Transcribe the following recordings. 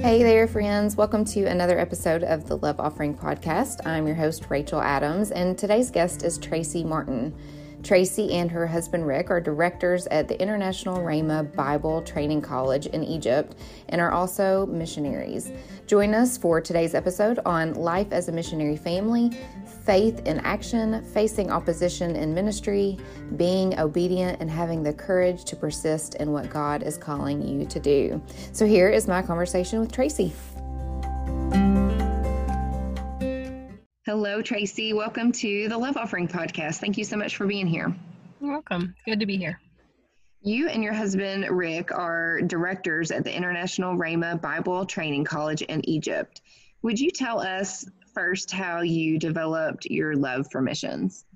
Hey there, friends. Welcome to another episode of the Love Offering Podcast. I'm your host, Rachel Adams, and today's guest is Tracey Martin. Tracey and her husband Rick are directors at the International Rhema Bible Training College in Egypt and are also missionaries. Join us for today's episode on life as a missionary family, faith in action, facing opposition in ministry, being obedient, and having the courage to persist in what God is calling you to do. So, here is my conversation with Tracey. Hello, Tracey. Welcome to the Love Offering Podcast. Thank you so much for being here. You're welcome. Good to be here. You and your husband, Rick, are directors at the International Rhema Bible Training College in Egypt. Would you tell us first how you developed your love for missions?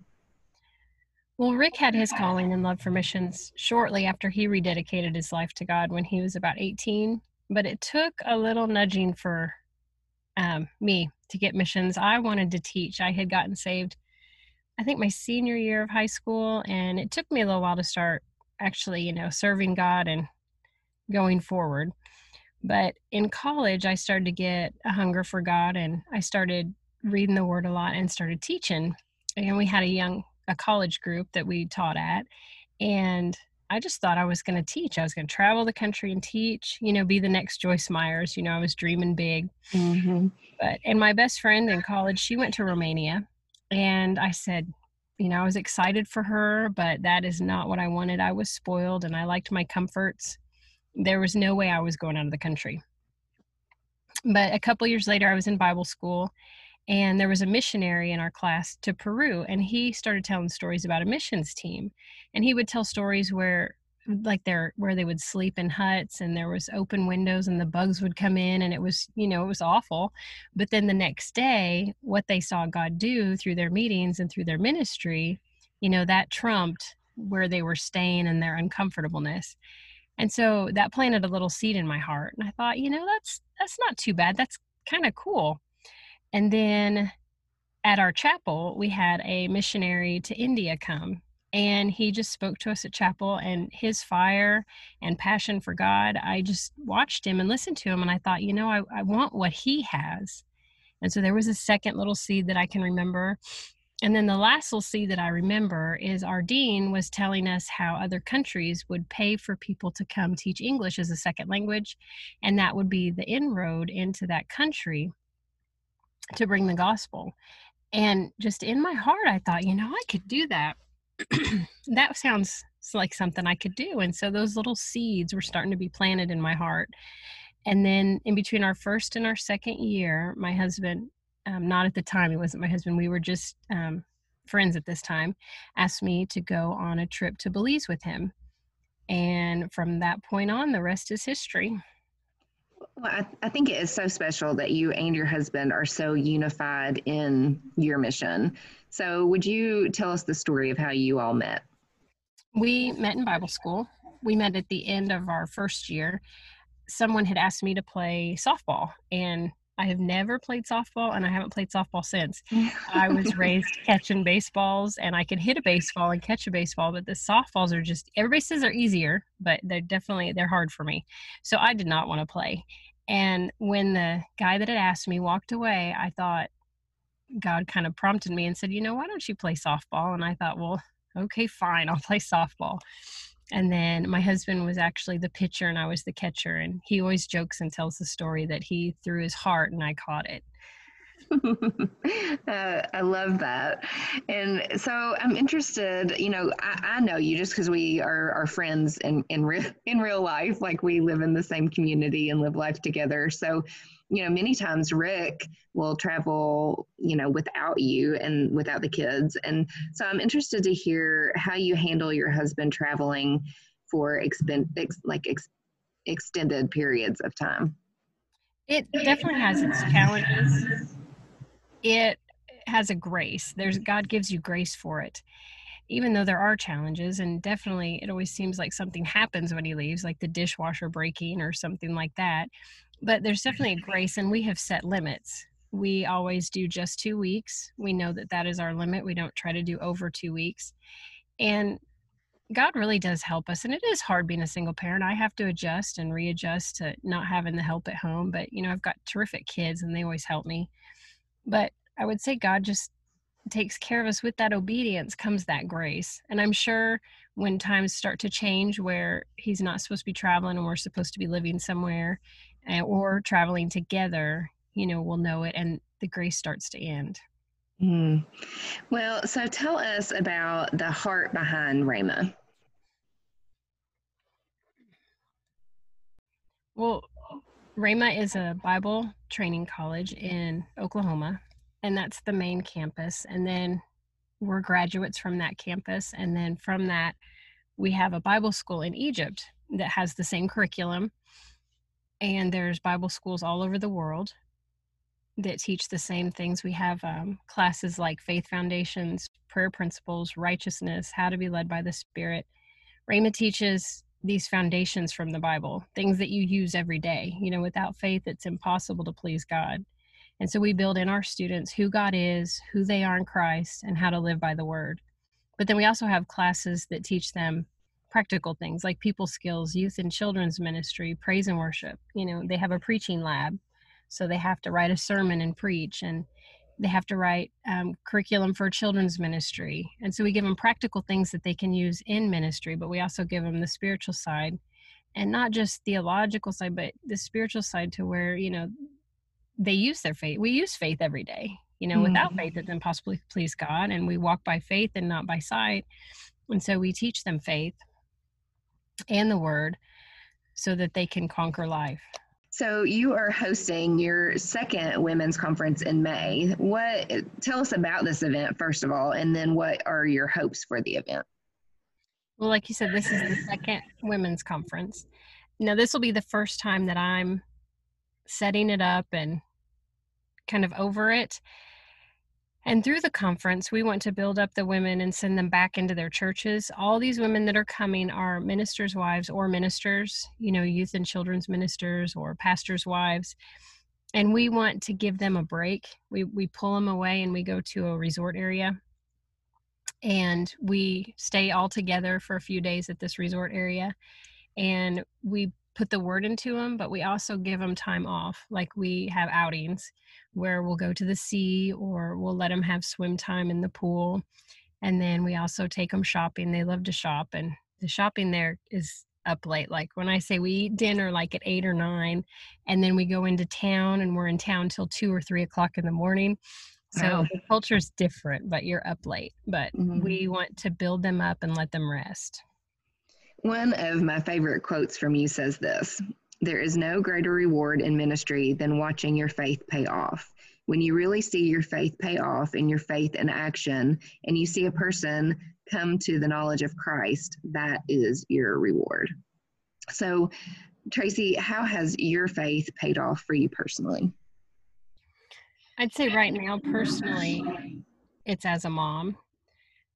Well, Rick had his calling and love for missions shortly after he rededicated his life to God when he was about 18, but it took a little nudging for um, me to get missions. I wanted to teach. I had gotten saved, I think, my senior year of high school, and it took me a little while to start actually, you know, serving God and going forward. But in college, I started to get a hunger for God, and I started reading the Word a lot and started teaching. And we had a young a college group that we taught at, and I just thought I was going to teach. I was going to travel the country and teach, you know, be the next Joyce Meyers. You know, I was dreaming big. Mm-hmm. But, and my best friend in college, she went to Romania. And I said, you know, I was excited for her, but that is not what I wanted. I was spoiled and I liked my comforts. There was no way I was going out of the country. But a couple years later, I was in Bible school and there was a missionary in our class to Peru and he started telling stories about a missions team and he would tell stories where like there where they would sleep in huts and there was open windows and the bugs would come in and it was you know it was awful. But then the next day what they saw God do through their meetings and through their ministry you know that trumped where they were staying and their uncomfortableness. And so that planted a little seed in my heart and I thought you know that's that's not too bad. That's kind of cool and then at our chapel, we had a missionary to India come and he just spoke to us at chapel and his fire and passion for God. I just watched him and listened to him and I thought, you know, I, I want what he has. And so there was a second little seed that I can remember. And then the last little seed that I remember is our dean was telling us how other countries would pay for people to come teach English as a second language. And that would be the inroad into that country to bring the gospel. And just in my heart, I thought, you know, I could do that. that sounds like something I could do. And so those little seeds were starting to be planted in my heart. And then in between our first and our second year, my husband, um, not at the time, he wasn't my husband, we were just um, friends at this time, asked me to go on a trip to Belize with him. And from that point on, the rest is history. Well, I, I, think it is so special that you and your husband are so unified in your mission. So, would you tell us the story of how you all met? We met in Bible school. We met at the end of our first year. Someone had asked me to play softball, and I have never played softball and I haven't played softball since. I was raised catching baseballs and I could hit a baseball and catch a baseball, but the softballs are just everybody says they're easier, but they're definitely they're hard for me. So I did not want to play. And when the guy that had asked me walked away, I thought God kind of prompted me and said, "You know, why don't you play softball?" And I thought, "Well, okay, fine, I'll play softball." And then my husband was actually the pitcher and I was the catcher and he always jokes and tells the story that he threw his heart and I caught it. uh, I love that. And so I'm interested, you know, I, I know you just because we are, are friends in, in, real, in real life, like we live in the same community and live life together. So you know, many times Rick will travel, you know, without you and without the kids. And so I'm interested to hear how you handle your husband traveling for expend, ex, like ex, extended periods of time. It definitely has its challenges. It has a grace. There's mm-hmm. God gives you grace for it. Even though there are challenges, and definitely it always seems like something happens when he leaves, like the dishwasher breaking or something like that but there's definitely a grace and we have set limits we always do just two weeks we know that that is our limit we don't try to do over two weeks and God really does help us. And it is hard being a single parent. I have to adjust and readjust to not having the help at home. But, you know, I've got terrific kids and they always help me. But I would say God just takes care of us with that obedience comes that grace. And I'm sure when times start to change where he's not supposed to be traveling and we're supposed to be living somewhere eh, or traveling together, you know, we'll know it and the grace starts to end. Mm. Well, so tell us about the heart behind Rhema. Well, Rhema is a Bible training college in Oklahoma, and that's the main campus. And then we're graduates from that campus. And then from that, we have a Bible school in Egypt that has the same curriculum. And there's Bible schools all over the world that teach the same things. We have um, classes like faith foundations, prayer principles, righteousness, how to be led by the Spirit. Rhema teaches these foundations from the Bible, things that you use every day. You know, without faith, it's impossible to please God. And so we build in our students who God is, who they are in Christ, and how to live by the word. But then we also have classes that teach them practical things like people skills, youth and children's ministry, praise and worship. You know, they have a preaching lab so they have to write a sermon and preach, and they have to write um, curriculum for children's ministry. And so we give them practical things that they can use in ministry, but we also give them the spiritual side and not just theological side, but the spiritual side to where, you know, they use their faith. We use faith every day. You know, mm-hmm. without faith, it's impossible to please God. And we walk by faith and not by sight. And so we teach them faith and the word so that they can conquer life. So you are hosting your second women's conference in May. What tell us about this event first of all and then what are your hopes for the event? Well, like you said this is the second women's conference. Now this will be the first time that I'm setting it up and kind of over it. And through the conference, we want to build up the women and send them back into their churches. All these women that are coming are ministers' wives or ministers, you know, youth and children's ministers or pastors' wives. And we want to give them a break. We, we pull them away and we go to a resort area. And we stay all together for a few days at this resort area. And we put the word into them, but we also give them time off. Like we have outings where we'll go to the sea or we'll let them have swim time in the pool. And then we also take them shopping. They love to shop, and the shopping there is up late. Like when I say we eat dinner like at eight or nine, and then we go into town and we're in town till two or three o'clock in the morning. So wow. the is different, but you're up late. But mm-hmm. we want to build them up and let them rest. One of my favorite quotes from you says this There is no greater reward in ministry than watching your faith pay off. When you really see your faith pay off and your faith in action, and you see a person come to the knowledge of Christ, that is your reward. So, Tracey, how has your faith paid off for you personally? I'd say right now, personally, it's as a mom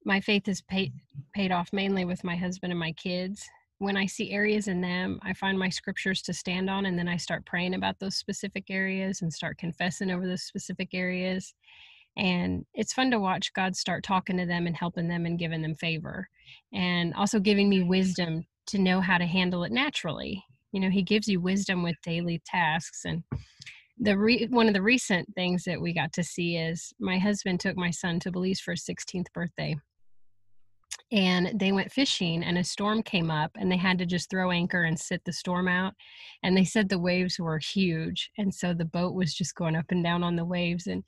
my faith is paid mm-hmm. paid off mainly with my husband and my kids. When i see areas in them i find my scriptures to stand on and then i start praying about those specific areas and start confessing over those specific areas. And it's fun to watch god start talking to them and helping them and giving them favor and also giving me wisdom to know how to handle it naturally. You know he gives you wisdom with daily tasks and the re- one of the recent things that we got to see is my husband took my son to Belize for his 16th birthday and they went fishing and a storm came up and they had to just throw anchor and sit the storm out and they said the waves were huge and so the boat was just going up and down on the waves and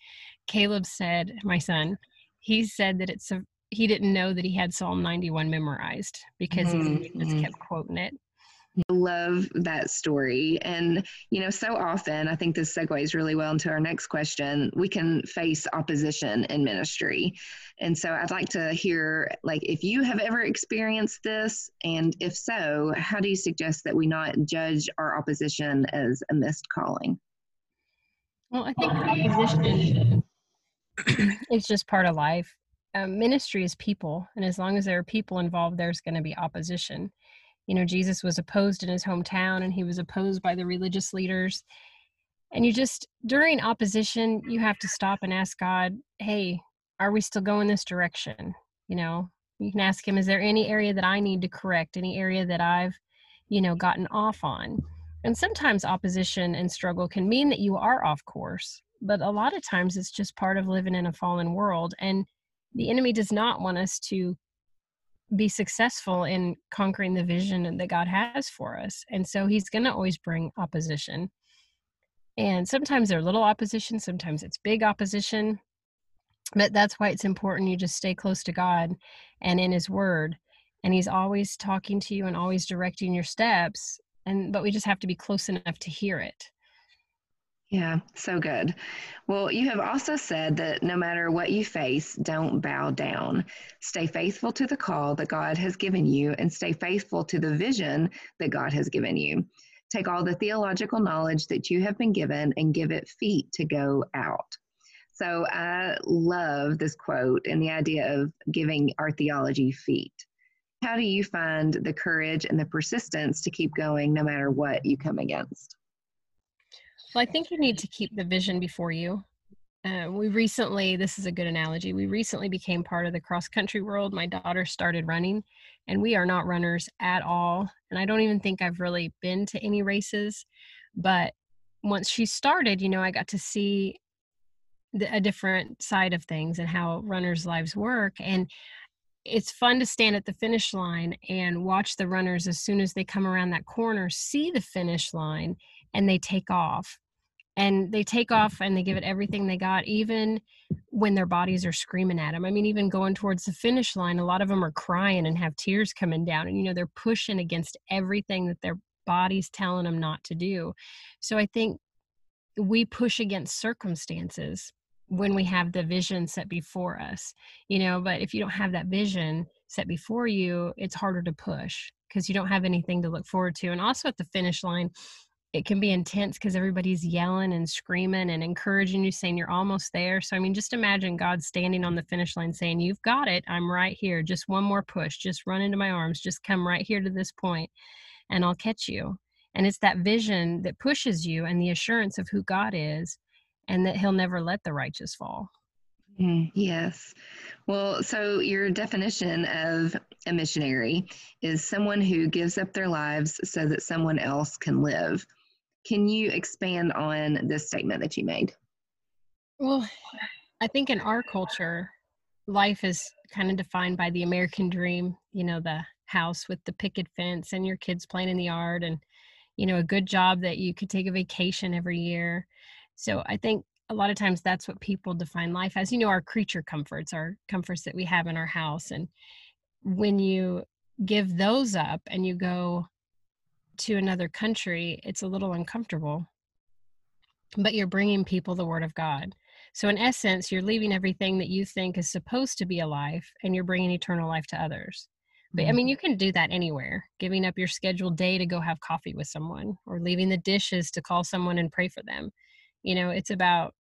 caleb said my son he said that it's a he didn't know that he had psalm 91 memorized because mm-hmm. he just mm-hmm. kept quoting it I love that story. And, you know, so often, I think this segues really well into our next question. We can face opposition in ministry. And so I'd like to hear, like, if you have ever experienced this, and if so, how do you suggest that we not judge our opposition as a missed calling? Well, I think opposition is just part of life. Um, ministry is people, and as long as there are people involved, there's going to be opposition you know jesus was opposed in his hometown and he was opposed by the religious leaders and you just during opposition you have to stop and ask god hey are we still going this direction you know You can ask him, is there any area that I need to correct, any area that I've, you know, gotten off on? And sometimes opposition and struggle can mean that you are off course, but a lot of times it's just part of living in a fallen world. And the enemy does not want us to be successful in conquering the vision that God has for us. And so he's going to always bring opposition. And sometimes they're little opposition, sometimes it's big opposition. But that's why it's important you just stay close to God and in his word. And he's always talking to you and always directing your steps. And but we just have to be close enough to hear it. Yeah, so good. Well, you have also said that no matter what you face, don't bow down. Stay faithful to the call that God has given you and stay faithful to the vision that God has given you. Take all the theological knowledge that you have been given and give it feet to go out. So I love this quote and the idea of giving our theology feet. How do you find the courage and the persistence to keep going no matter what you come against? Well, I think you need to keep the vision before you. Uh, we recently, this is a good analogy, we recently became part of the cross country world. My daughter started running, and we are not runners at all. And I don't even think I've really been to any races. But once she started, you know, I got to see the, a different side of things and how runners' lives work. And it's fun to stand at the finish line and watch the runners as soon as they come around that corner see the finish line and they take off. And they take off and they give it everything they got even when their bodies are screaming at them i mean even going towards the finish line a lot of them are crying and have tears coming down and you know they're pushing against everything that their body's telling them not to do. So i think we push against circumstances when we have the vision set before us you know? But if you don't have that vision set before you it's harder to push because you don't have anything to look forward to. And also at the finish line it can be intense because everybody's yelling and screaming and encouraging you, saying you're almost there. So, I mean, just imagine God standing on the finish line saying, You've got it. I'm right here. Just one more push. Just run into my arms. Just come right here to this point and I'll catch you. And it's that vision that pushes you and the assurance of who God is and that He'll never let the righteous fall. Mm, yes. Well, so your definition of a missionary is someone who gives up their lives so that someone else can live. Can you expand on this statement that you made? Well, I think in our culture, life is kind of defined by the American dream, you know, the house with the picket fence and your kids playing in the yard and, you know, a good job that you could take a vacation every year. So I think a lot of times that's what people define life as, you know, our creature comforts, our comforts that we have in our house. And when you give those up and you go to another country, it's a little uncomfortable. But you're bringing people the word of God. So, in essence, you're leaving everything that you think is supposed to be a life and you're bringing eternal life to others. But I mean, mm-hmm. you can do that anywhere, giving up your scheduled day to go have coffee with someone or leaving the dishes to call someone and pray for them. You know, it's about,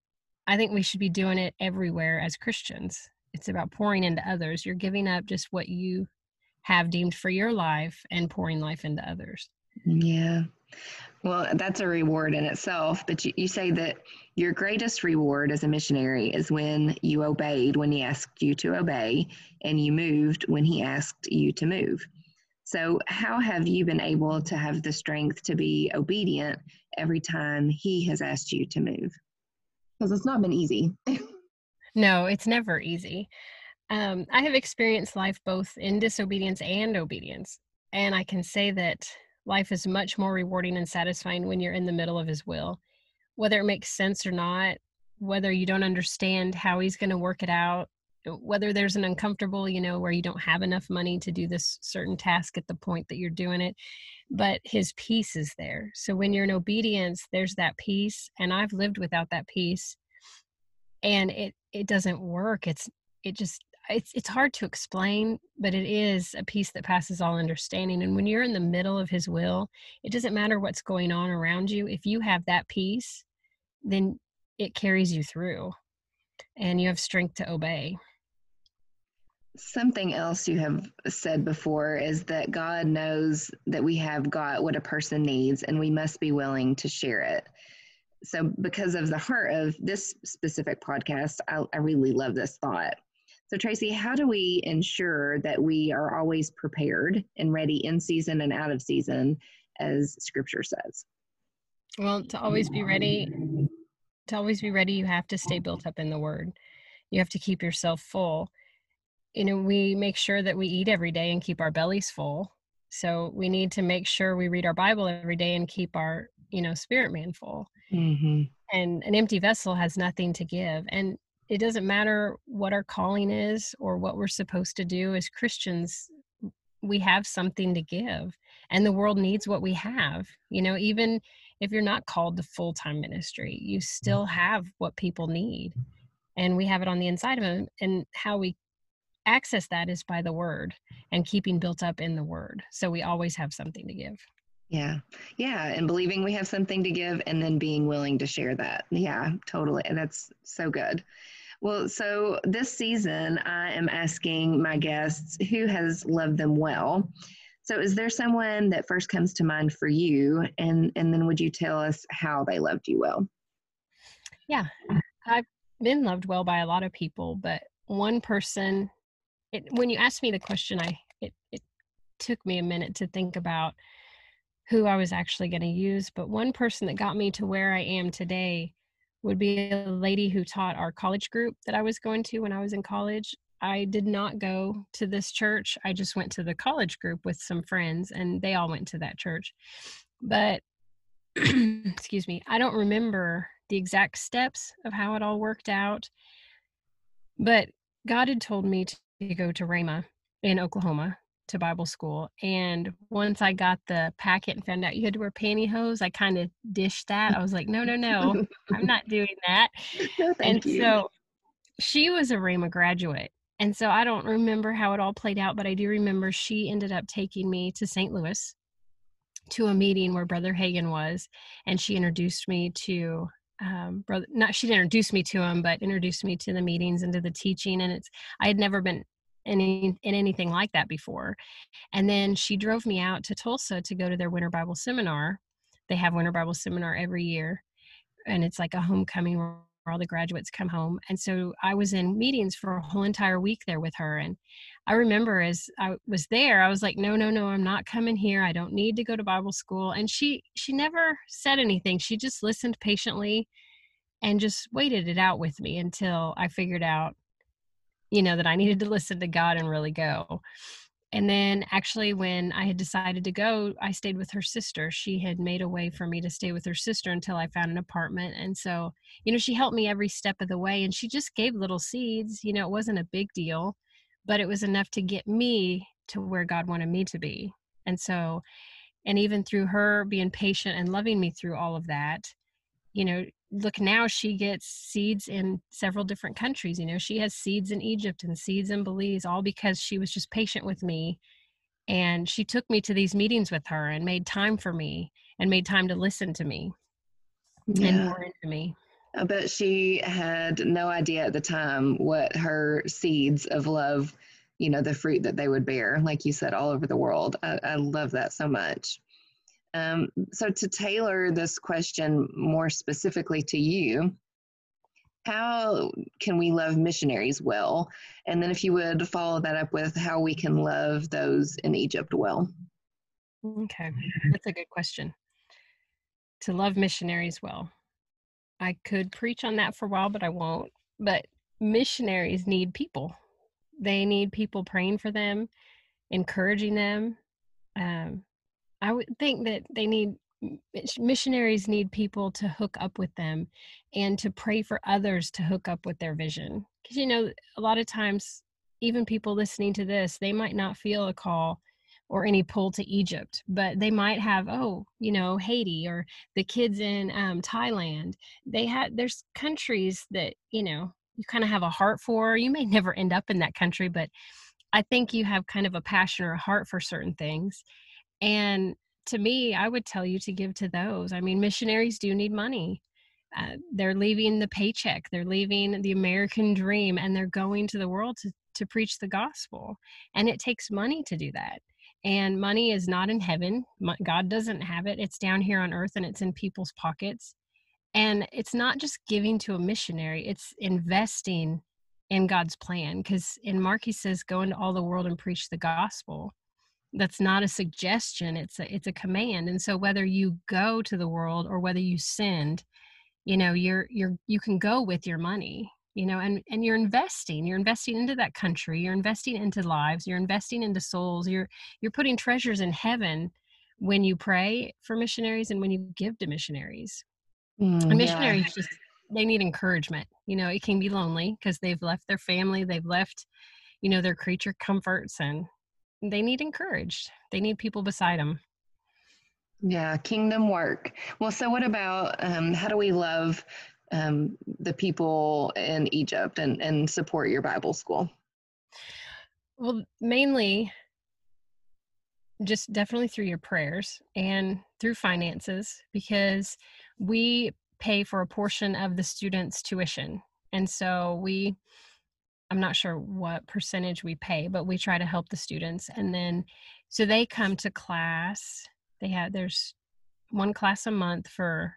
I think we should be doing it everywhere as Christians. It's about pouring into others. You're giving up just what you have deemed for your life and pouring life into others. Yeah. Well, that's a reward in itself. But you, you say that your greatest reward as a missionary is when you obeyed when he asked you to obey and you moved when he asked you to move. So, how have you been able to have the strength to be obedient every time he has asked you to move? Because it's not been easy. no, it's never easy. Um, I have experienced life both in disobedience and obedience. And I can say that life is much more rewarding and satisfying when you're in the middle of his will. Whether it makes sense or not whether you don't understand how he's going to work it out uh, whether there's an uncomfortable you know where you don't have enough money to do this certain task at the point that you're doing it but his peace is there. So when you're in obedience there's that peace and i've lived without that peace and it it doesn't work. It's it just it's it's hard to explain but it is a peace that passes all understanding and when you're in the middle of his will it doesn't matter what's going on around you if you have that peace then it carries you through and you have strength to obey. Something else you have said before is that god knows that we have got what a person needs and we must be willing to share it. So because of the heart of this specific podcast I, I really love this thought So, Tracey, how do we ensure that we are always prepared and ready in season and out of season, as scripture says? Well, to always be ready, to always be ready, you have to stay built up in the word. You have to keep yourself full. You know, we make sure that we eat every day and keep our bellies full. So we need to make sure we read our Bible every day and keep our, you know, spirit man full. Mm-hmm. And an empty vessel has nothing to give. And it doesn't matter what our calling is or what we're supposed to do as Christians, we have something to give. And the world needs what we have. You know, even if you're not called to full time ministry, you still mm-hmm. have what people need. And we have it on the inside of them. And how we access that is by the word and keeping built up in the word. So we always have something to give. Yeah. Yeah. And believing we have something to give and then being willing to share that. Yeah, totally. And that's so good. Well, so this season, I am asking my guests who has loved them well. So, is there someone that first comes to mind for you? And, and then would you tell us how they loved you well? Yeah, I've been loved well by a lot of people, but one person, it, when you asked me the question, I it, it took me a minute to think about who I was actually going to use. But one person that got me to where I am today would be a lady who taught our college group that I was going to when I was in college. I did not go to this church. I just went to the college group with some friends, and they all went to that church. But, excuse me, I don't remember the exact steps of how it all worked out. But God had told me to go to Rhema in Oklahoma to Bible school. And once I got the packet and found out you had to wear pantyhose, I kind of dished that. I was like, no, no, no, I'm not doing that. No, and you. so she was a Rhema graduate. And so I don't remember how it all played out, but I do remember she ended up taking me to St. Louis to a meeting where Brother Hagin was, and she introduced me to um, brother. Not she didn't introduce me to him, but introduced me to the meetings and to the teaching. And it's I had never been any in anything like that before. And then she drove me out to Tulsa to go to their Winter Bible Seminar. They have Winter Bible Seminar every year, and it's like a homecoming where all the graduates come home. And so I was in meetings for a whole entire week there with her. And I remember as I was there, I was like, no, no, no, I'm not coming here. I don't need to go to Bible school. And she she never said anything. She just listened patiently and just waited it out with me until I figured out you know, that I needed to listen to God and really go. And then actually, when I had decided to go, I stayed with her sister. She had made a way for me to stay with her sister until I found an apartment. And so, you know, she helped me every step of the way and she just gave little seeds. You know, it wasn't a big deal, but it was enough to get me to where God wanted me to be. And so, and even through her being patient and loving me through all of that, you know, look now she gets seeds in several different countries you know she has seeds in egypt and seeds in belize all because she was just patient with me and she took me to these meetings with her and made time for me and made time to listen to me yeah. and more into me. I bet she had no idea at the time what her seeds of love you know the fruit that they would bear like you said all over the world. I, I love that so much um, so, to tailor this question more specifically to you, how can we love missionaries well? And then, if you would follow that up with how we can love those in Egypt well. Okay, that's a good question. To love missionaries well. I could preach on that for a while, but I won't. But missionaries need people, they need people praying for them, encouraging them, um, I would think that they need missionaries need people to hook up with them and to pray for others to hook up with their vision. Because, you know, a lot of times, even people listening to this, they might not feel a call or any pull to Egypt, but they might have, oh, you know, Haiti or the kids in um, Thailand. They had, there's countries that, you know, you kind of have a heart for. You may never end up in that country, but I think you have kind of a passion or a heart for certain things. And to me, I would tell you to give to those. I mean, missionaries do need money. Uh, they're leaving the paycheck, they're leaving the American dream, and they're going to the world to, to preach the gospel. And it takes money to do that. And money is not in heaven. God doesn't have it. It's down here on earth and it's in people's pockets. And it's not just giving to a missionary, it's investing in God's plan. Because in Mark, he says, go into all the world and preach the gospel. That's not a suggestion, it's a it's a command. And so whether you go to the world or whether you send, you know, you're you're you can go with your money, you know, and and you're investing. You're investing into that country, you're investing into lives, you're investing into souls, you're you're putting treasures in heaven when you pray for missionaries and when you give to missionaries. Mm, missionaries yeah. just they need encouragement. You know, it can be lonely because they've left their family, they've left, you know, their creature comforts, and they need encouraged. They need people beside them. Yeah, kingdom work. Well, so what about um, how do we love um, the people in Egypt and, and support your Bible school? Well, mainly just definitely through your prayers and through finances because we pay for a portion of the students' tuition. And so we, I'm not sure what percentage we pay, but we try to help the students. And then, so they come to class. They have, there's one class a month for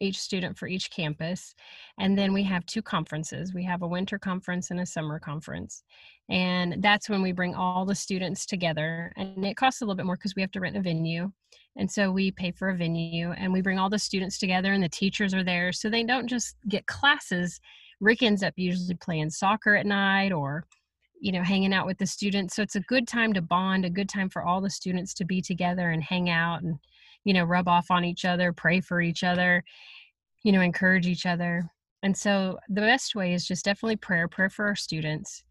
each student for each campus. And then we have two conferences. We have a winter conference and a summer conference. And that's when we bring all the students together. And it costs a little bit more because we have to rent a venue. And so we pay for a venue and we bring all the students together and the teachers are there. So they don't just get classes. Rick ends up usually playing soccer at night or you know hanging out with the students. So it's a good time to bond a good time for all the students to be together and hang out and you know rub off on each other pray for each other you know encourage each other. And so the best way is just definitely prayer prayer for our students.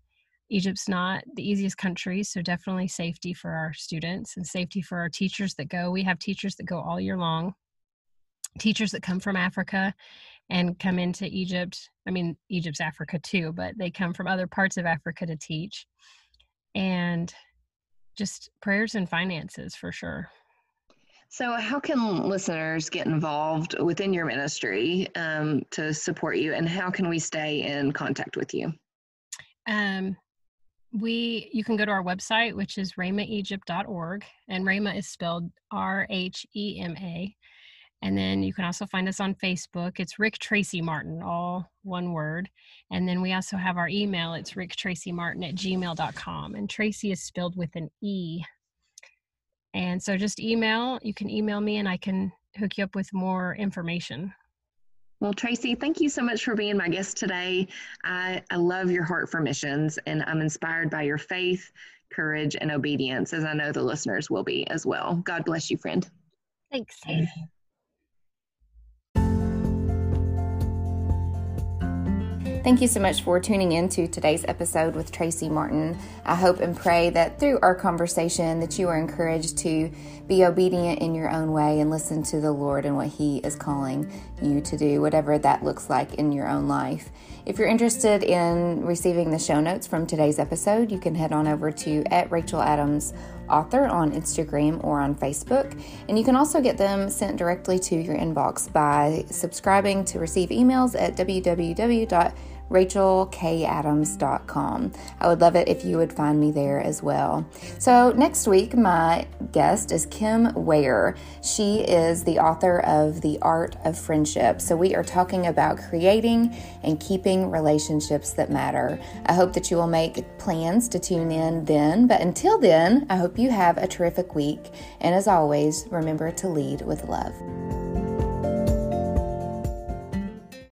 Egypt's not the easiest country so definitely safety for our students and safety for our teachers that go. We have teachers that go all year long teachers that come from africa and come into egypt i mean egypt's africa too but they come from other parts of africa to teach and just prayers and finances for sure so, how can listeners get involved within your ministry um, to support you, and how can we stay in contact with you? Um, we you can go to our website, which is rhemaegypt.org, and Rhema is spelled R H E M A. And then you can also find us on Facebook. It's Rick Tracey Martin, all one word. And then we also have our email. It's ricktraceymartin at gmail.com. And Tracey is spelled with an E and so just email, you can email me and I can hook you up with more information. Well, Tracey, thank you so much for being my guest today. I, I love your heart for missions and I'm inspired by your faith, courage, and obedience, as I know the listeners will be as well. God bless you, friend. Thanks. Thank you so much for tuning in to today's episode with Tracey Martin. I hope and pray that through our conversation that you are encouraged to be obedient in your own way and listen to the Lord and what he is calling you to do, whatever that looks like in your own life. If you're interested in receiving the show notes from today's episode, you can head on over to at Rachel Adams author on Instagram or on Facebook. And you can also get them sent directly to your inbox by subscribing to receive emails at www rachelkadams.com. I would love it if you would find me there as well. So, next week, my guest is Kim Ware. She is the author of The Art of Friendship. So, we are talking about creating and keeping relationships that matter. I hope that you will make plans to tune in then. But until then, I hope you have a terrific week. And as always, remember to lead with love.